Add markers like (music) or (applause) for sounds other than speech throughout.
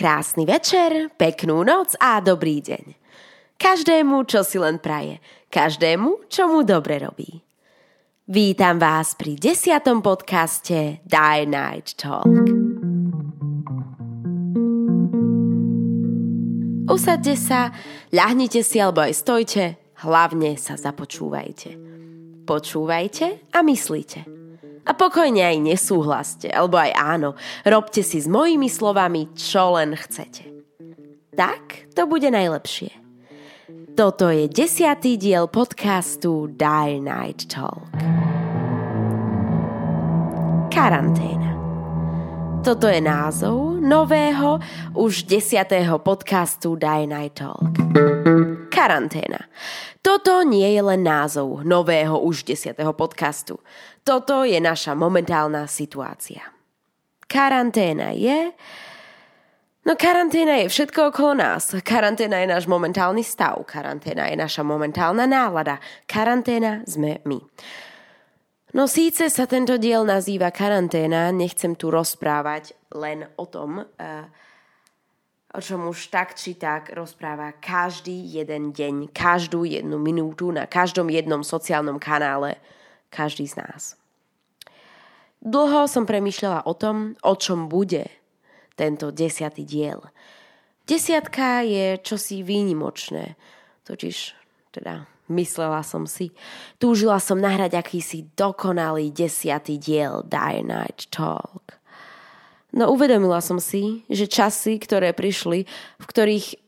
Krásny večer, peknú noc a dobrý deň. Každému, čo si len praje. Každému, čo mu dobre robí. Vítam vás pri desiatom podcaste Die Night Talk. Usadte sa, ľahnite si alebo aj stojte, hlavne sa započúvajte. Počúvajte a myslíte. A pokojne aj nesúhlaste, alebo aj áno, robte si s mojimi slovami, čo len chcete. Tak to bude najlepšie. Toto je desiatý diel podcastu Die Night Talk. Karanténa. Toto je názov nového, už desiatého podcastu Die Night Talk. Karanténa. Toto nie je len názov nového už desiatého podcastu. Toto je naša momentálna situácia. Karanténa je... No karanténa je všetko okolo nás. Karanténa je náš momentálny stav. Karanténa je naša momentálna nálada. Karanténa sme my. No síce sa tento diel nazýva karanténa, nechcem tu rozprávať len o tom, uh, o čom už tak či tak rozpráva každý jeden deň, každú jednu minútu na každom jednom sociálnom kanále každý z nás. Dlho som premýšľala o tom, o čom bude tento desiatý diel. Desiatka je čosi výnimočné, totiž teda myslela som si. Túžila som nahrať akýsi dokonalý desiatý diel Die Night Talk. No uvedomila som si, že časy, ktoré prišli, v ktorých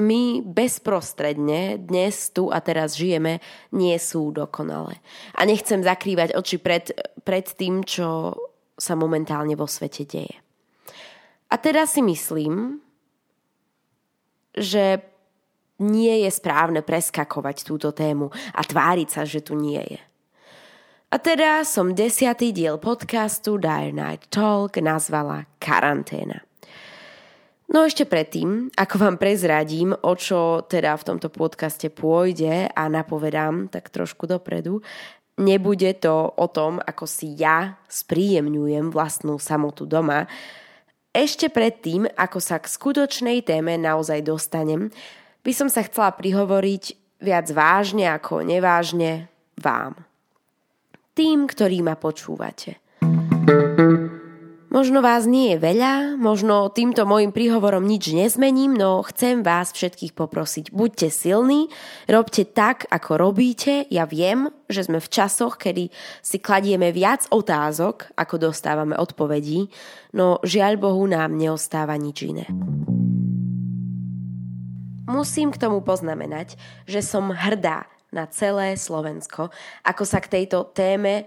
my bezprostredne dnes tu a teraz žijeme, nie sú dokonalé. A nechcem zakrývať oči pred, pred tým, čo sa momentálne vo svete deje. A teda si myslím, že nie je správne preskakovať túto tému a tváriť sa, že tu nie je. A teda som desiatý diel podcastu Dire Night Talk nazvala Karanténa. No ešte predtým, ako vám prezradím, o čo teda v tomto podcaste pôjde a napovedám tak trošku dopredu, nebude to o tom, ako si ja spríjemňujem vlastnú samotu doma. Ešte predtým, ako sa k skutočnej téme naozaj dostanem, by som sa chcela prihovoriť viac vážne ako nevážne vám. Tým, ktorí ma počúvate. Možno vás nie je veľa, možno týmto môjim príhovorom nič nezmením, no chcem vás všetkých poprosiť. Buďte silní, robte tak, ako robíte. Ja viem, že sme v časoch, kedy si kladieme viac otázok, ako dostávame odpovedí, no žiaľ Bohu nám neostáva nič iné. Musím k tomu poznamenať, že som hrdá na celé Slovensko, ako sa k tejto téme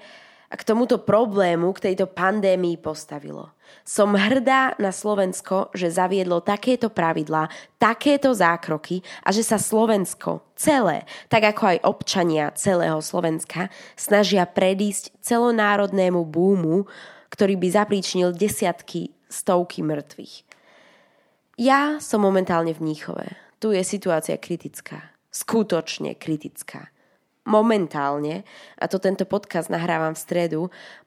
a k tomuto problému, k tejto pandémii postavilo. Som hrdá na Slovensko, že zaviedlo takéto pravidlá, takéto zákroky a že sa Slovensko celé, tak ako aj občania celého Slovenska, snažia predísť celonárodnému búmu, ktorý by zapríčnil desiatky, stovky mŕtvych. Ja som momentálne v Níchove. Tu je situácia kritická. Skutočne kritická momentálne, a to tento podcast nahrávam v stredu,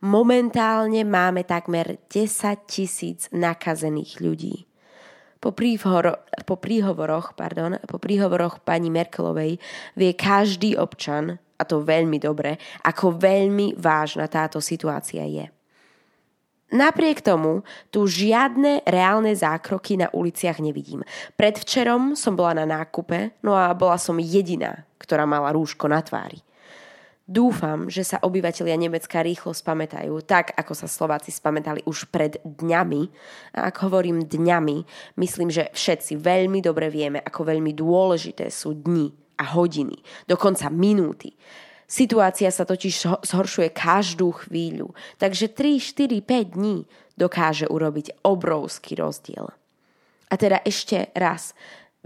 momentálne máme takmer 10 tisíc nakazených ľudí. Po, príhovor, po, príhovoroch, pardon, po príhovoroch pani Merkelovej vie každý občan, a to veľmi dobre, ako veľmi vážna táto situácia je. Napriek tomu tu žiadne reálne zákroky na uliciach nevidím. Predvčerom som bola na nákupe, no a bola som jediná, ktorá mala rúško na tvári. Dúfam, že sa obyvatelia Nemecka rýchlo spamätajú, tak ako sa Slováci spamätali už pred dňami. A ak hovorím dňami, myslím, že všetci veľmi dobre vieme, ako veľmi dôležité sú dni a hodiny, dokonca minúty. Situácia sa totiž zhoršuje každú chvíľu, takže 3, 4, 5 dní dokáže urobiť obrovský rozdiel. A teda ešte raz,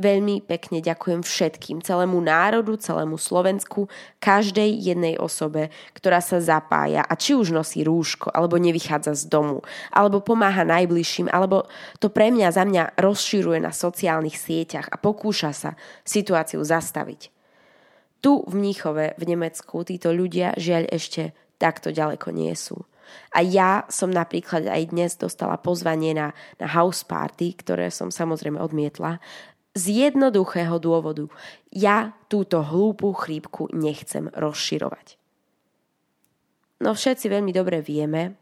veľmi pekne ďakujem všetkým, celému národu, celému Slovensku, každej jednej osobe, ktorá sa zapája a či už nosí rúško, alebo nevychádza z domu, alebo pomáha najbližším, alebo to pre mňa za mňa rozširuje na sociálnych sieťach a pokúša sa situáciu zastaviť. Tu v Mníchove, v Nemecku, títo ľudia žiaľ ešte takto ďaleko nie sú. A ja som napríklad aj dnes dostala pozvanie na, na house party, ktoré som samozrejme odmietla, z jednoduchého dôvodu. Ja túto hlúpu chrípku nechcem rozširovať. No všetci veľmi dobre vieme,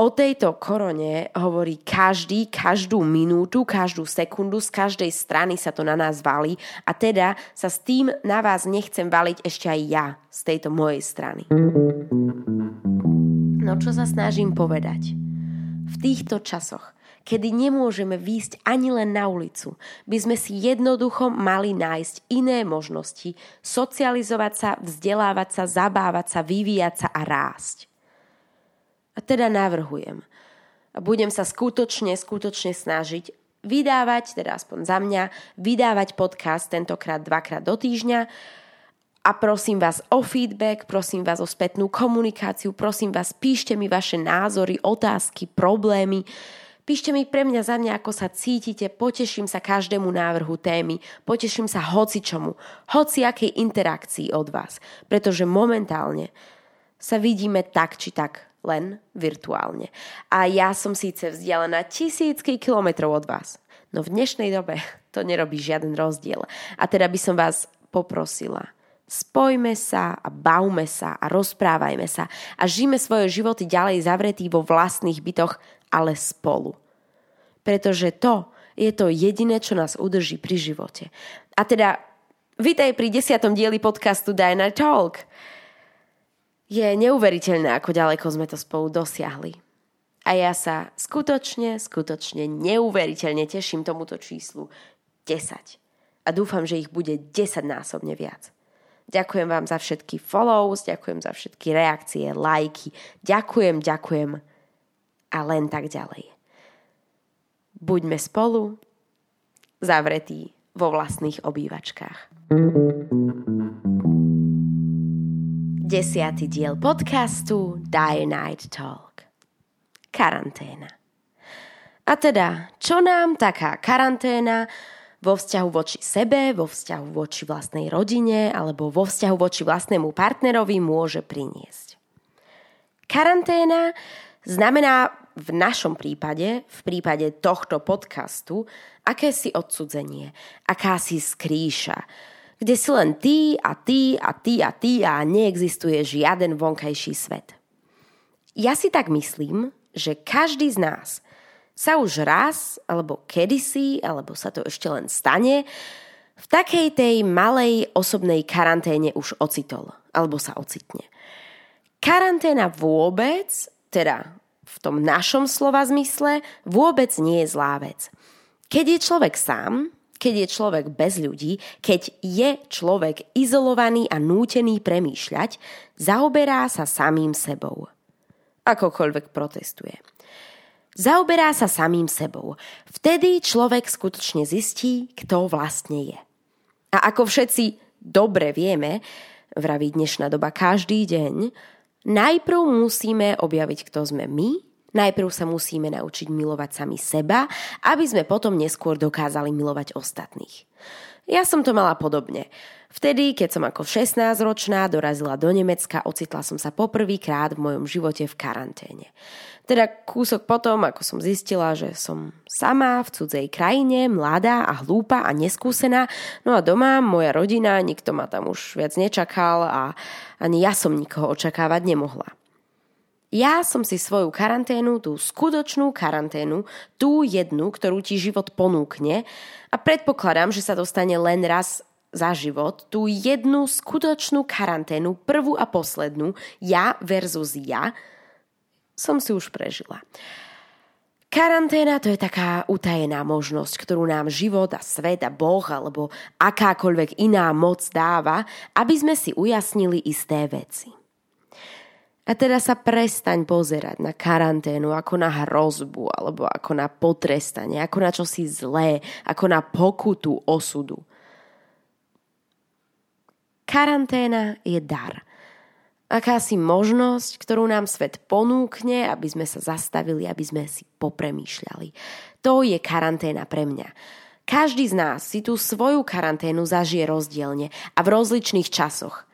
O tejto korone hovorí každý, každú minútu, každú sekundu, z každej strany sa to na nás valí a teda sa s tým na vás nechcem valiť ešte aj ja z tejto mojej strany. No čo sa snažím povedať? V týchto časoch, kedy nemôžeme výjsť ani len na ulicu, by sme si jednoducho mali nájsť iné možnosti, socializovať sa, vzdelávať sa, zabávať sa, vyvíjať sa a rásť. A teda navrhujem. A budem sa skutočne, skutočne snažiť vydávať, teda aspoň za mňa, vydávať podcast tentokrát dvakrát do týždňa. A prosím vás o feedback, prosím vás o spätnú komunikáciu, prosím vás, píšte mi vaše názory, otázky, problémy, Píšte mi pre mňa za mňa, ako sa cítite, poteším sa každému návrhu témy, poteším sa hocičomu, hociakej interakcii od vás, pretože momentálne sa vidíme tak či tak len virtuálne. A ja som síce vzdialená tisícky kilometrov od vás, no v dnešnej dobe (laughs) to nerobí žiaden rozdiel. A teda by som vás poprosila, spojme sa a bavme sa a rozprávajme sa a žijeme svoje životy ďalej zavretí vo vlastných bytoch, ale spolu. Pretože to je to jediné, čo nás udrží pri živote. A teda, vítaj pri desiatom dieli podcastu Diana Talk. Je neuveriteľné, ako ďaleko sme to spolu dosiahli. A ja sa skutočne, skutočne neuveriteľne teším tomuto číslu 10. A dúfam, že ich bude 10 násobne viac. Ďakujem vám za všetky follows, ďakujem za všetky reakcie, lajky. Ďakujem, ďakujem. A len tak ďalej. Buďme spolu, zavretí vo vlastných obývačkách. Desiatý diel podcastu Die Night Talk. Karanténa. A teda, čo nám taká karanténa vo vzťahu voči sebe, vo vzťahu voči vlastnej rodine alebo vo vzťahu voči vlastnému partnerovi môže priniesť? Karanténa znamená v našom prípade, v prípade tohto podcastu, akési odsudzenie, akási skrýša, kde si len ty a ty a ty a ty a neexistuje žiaden vonkajší svet. Ja si tak myslím, že každý z nás sa už raz, alebo kedysi, alebo sa to ešte len stane, v takej tej malej osobnej karanténe už ocitol, alebo sa ocitne. Karanténa vôbec, teda v tom našom slova zmysle, vôbec nie je zlá vec. Keď je človek sám, keď je človek bez ľudí, keď je človek izolovaný a nútený premýšľať, zaoberá sa samým sebou. Akokoľvek protestuje. Zaoberá sa samým sebou. Vtedy človek skutočne zistí, kto vlastne je. A ako všetci dobre vieme, vraví dnešná doba každý deň, najprv musíme objaviť, kto sme my Najprv sa musíme naučiť milovať sami seba, aby sme potom neskôr dokázali milovať ostatných. Ja som to mala podobne. Vtedy, keď som ako 16-ročná dorazila do Nemecka, ocitla som sa poprvýkrát v mojom živote v karanténe. Teda kúsok potom, ako som zistila, že som sama v cudzej krajine, mladá a hlúpa a neskúsená, no a doma moja rodina, nikto ma tam už viac nečakal a ani ja som nikoho očakávať nemohla. Ja som si svoju karanténu, tú skutočnú karanténu, tú jednu, ktorú ti život ponúkne a predpokladám, že sa dostane len raz za život, tú jednu skutočnú karanténu, prvú a poslednú, ja versus ja, som si už prežila. Karanténa to je taká utajená možnosť, ktorú nám život a svet a Boh alebo akákoľvek iná moc dáva, aby sme si ujasnili isté veci. A teda sa prestaň pozerať na karanténu ako na hrozbu alebo ako na potrestanie, ako na čosi zlé, ako na pokutu osudu. Karanténa je dar. Akási možnosť, ktorú nám svet ponúkne, aby sme sa zastavili, aby sme si popremýšľali. To je karanténa pre mňa. Každý z nás si tú svoju karanténu zažije rozdielne a v rozličných časoch.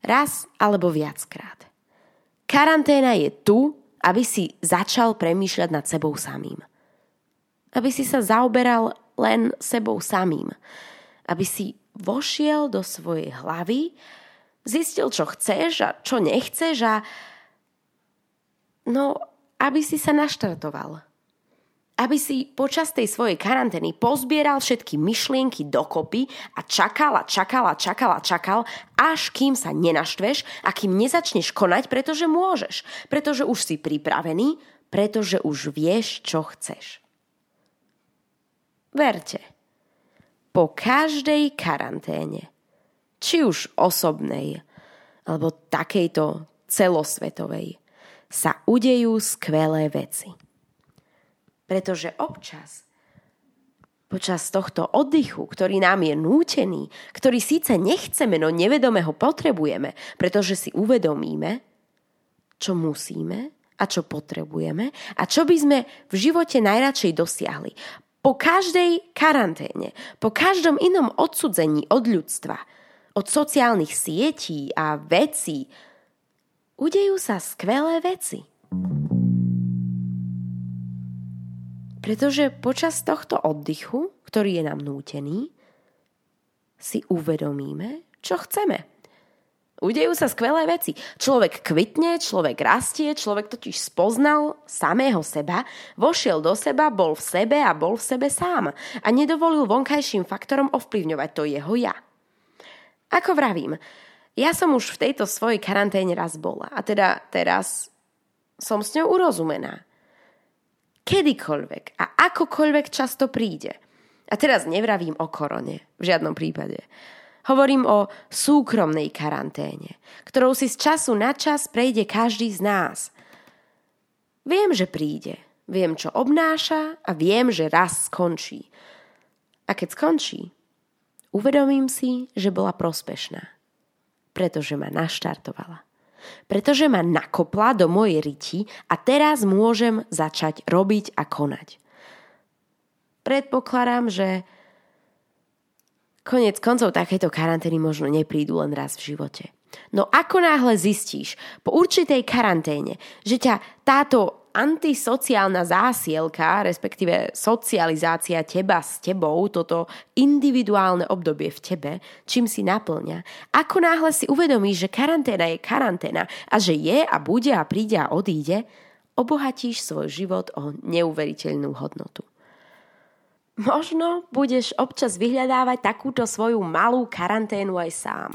Raz alebo viackrát. Karanténa je tu, aby si začal premýšľať nad sebou samým. Aby si sa zaoberal len sebou samým. Aby si vošiel do svojej hlavy, zistil, čo chceš a čo nechceš a no, aby si sa naštartoval. Aby si počas tej svojej karantény pozbieral všetky myšlienky dokopy a čakal a čakal a čakal a čakal, až kým sa nenaštveš a kým nezačneš konať, pretože môžeš. Pretože už si pripravený, pretože už vieš, čo chceš. Verte, po každej karanténe, či už osobnej, alebo takejto celosvetovej, sa udejú skvelé veci. Pretože občas, počas tohto oddychu, ktorý nám je nútený, ktorý síce nechceme, no nevedome ho potrebujeme, pretože si uvedomíme, čo musíme a čo potrebujeme a čo by sme v živote najradšej dosiahli. Po každej karanténe, po každom inom odsudzení od ľudstva, od sociálnych sietí a vecí, udejú sa skvelé veci. Pretože počas tohto oddychu, ktorý je nám nútený, si uvedomíme, čo chceme. Udejú sa skvelé veci. Človek kvitne, človek rastie, človek totiž spoznal samého seba, vošiel do seba, bol v sebe a bol v sebe sám a nedovolil vonkajším faktorom ovplyvňovať to jeho ja. Ako vravím, ja som už v tejto svojej karanténe raz bola a teda teraz som s ňou urozumená. Kedykoľvek a akokoľvek často príde. A teraz nevravím o korone, v žiadnom prípade. Hovorím o súkromnej karanténe, ktorou si z času na čas prejde každý z nás. Viem, že príde, viem, čo obnáša a viem, že raz skončí. A keď skončí, uvedomím si, že bola prospešná, pretože ma naštartovala. Pretože ma nakopla do mojej riti a teraz môžem začať robiť a konať. Predpokladám, že Konec koncov takéto karantény možno neprídu len raz v živote. No ako náhle zistíš po určitej karanténe, že ťa táto antisociálna zásielka, respektíve socializácia teba s tebou, toto individuálne obdobie v tebe, čím si naplňa, ako náhle si uvedomíš, že karanténa je karanténa a že je a bude a príde a odíde, obohatíš svoj život o neuveriteľnú hodnotu. Možno budeš občas vyhľadávať takúto svoju malú karanténu aj sám.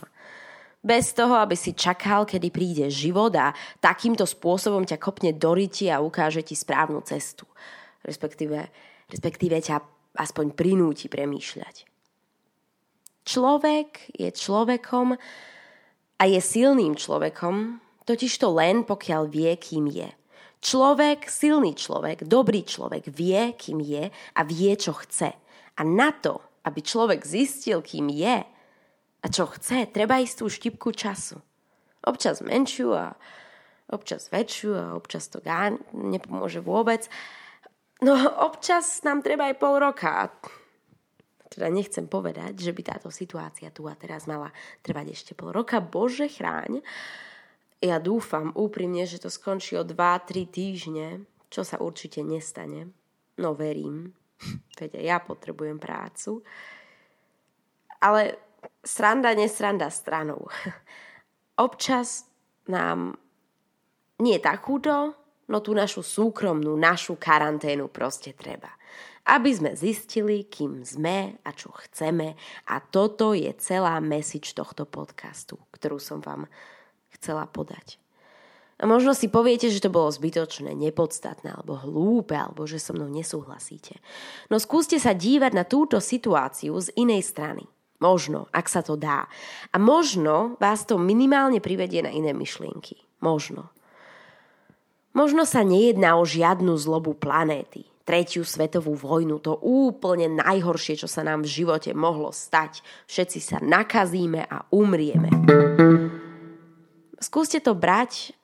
Bez toho, aby si čakal, kedy príde život a takýmto spôsobom ťa kopne do ryti a ukáže ti správnu cestu. Respektíve, respektíve ťa aspoň prinúti premýšľať. Človek je človekom a je silným človekom, totiž to len pokiaľ vie, kým je – Človek, silný človek, dobrý človek vie, kým je a vie, čo chce. A na to, aby človek zistil, kým je a čo chce, treba istú štipku času. Občas menšiu a občas väčšiu a občas to dá, nepomôže vôbec. No občas nám treba aj pol roka. Teda nechcem povedať, že by táto situácia tu a teraz mala trvať ešte pol roka. Bože chráň. Ja dúfam úprimne, že to skončí o 2-3 týždne, čo sa určite nestane. No verím, veď ja potrebujem prácu. Ale sranda, nesranda stranou. Občas nám nie takúto, no tú našu súkromnú, našu karanténu proste treba. Aby sme zistili, kým sme a čo chceme. A toto je celá message tohto podcastu, ktorú som vám chcela podať. A možno si poviete, že to bolo zbytočné, nepodstatné, alebo hlúpe, alebo že so mnou nesúhlasíte. No skúste sa dívať na túto situáciu z inej strany. Možno, ak sa to dá. A možno vás to minimálne privedie na iné myšlienky. Možno. Možno sa nejedná o žiadnu zlobu planéty, tretiu svetovú vojnu, to úplne najhoršie, čo sa nám v živote mohlo stať. Všetci sa nakazíme a umrieme. Skúste to brať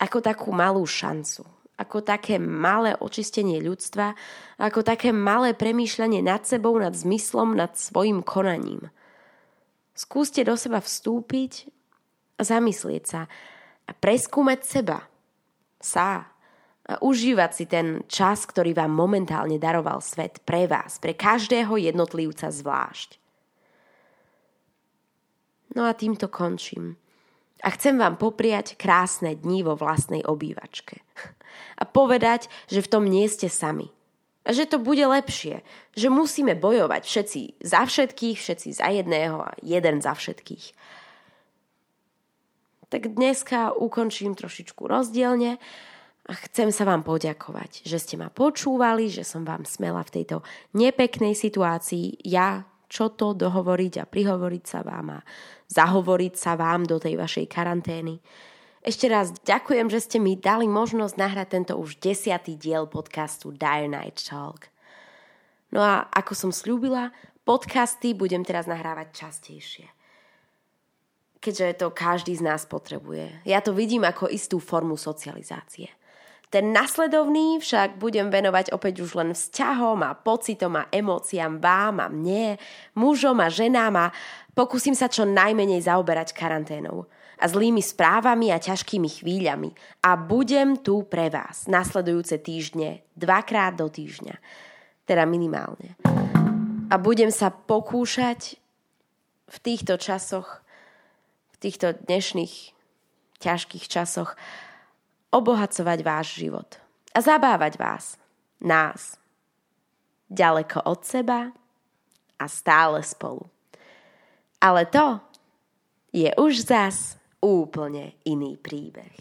ako takú malú šancu. Ako také malé očistenie ľudstva, ako také malé premýšľanie nad sebou, nad zmyslom, nad svojim konaním. Skúste do seba vstúpiť a zamyslieť sa a preskúmať seba, sa a užívať si ten čas, ktorý vám momentálne daroval svet pre vás, pre každého jednotlivca zvlášť. No a týmto končím. A chcem vám popriať krásne dni vo vlastnej obývačke. A povedať, že v tom nie ste sami. A že to bude lepšie. Že musíme bojovať všetci za všetkých, všetci za jedného a jeden za všetkých. Tak dneska ukončím trošičku rozdielne a chcem sa vám poďakovať, že ste ma počúvali, že som vám smela v tejto nepeknej situácii ja čo to dohovoriť a prihovoriť sa vám a zahovoriť sa vám do tej vašej karantény. Ešte raz ďakujem, že ste mi dali možnosť nahrať tento už desiatý diel podcastu Dire Night Talk. No a ako som slúbila, podcasty budem teraz nahrávať častejšie. Keďže to každý z nás potrebuje. Ja to vidím ako istú formu socializácie. Ten nasledovný však budem venovať opäť už len vzťahom a pocitom a emóciám vám a mne, mužom a ženám a pokúsim sa čo najmenej zaoberať karanténou a zlými správami a ťažkými chvíľami a budem tu pre vás nasledujúce týždne dvakrát do týždňa, teda minimálne. A budem sa pokúšať v týchto časoch, v týchto dnešných ťažkých časoch obohacovať váš život a zabávať vás, nás, ďaleko od seba a stále spolu. Ale to je už zas úplne iný príbeh.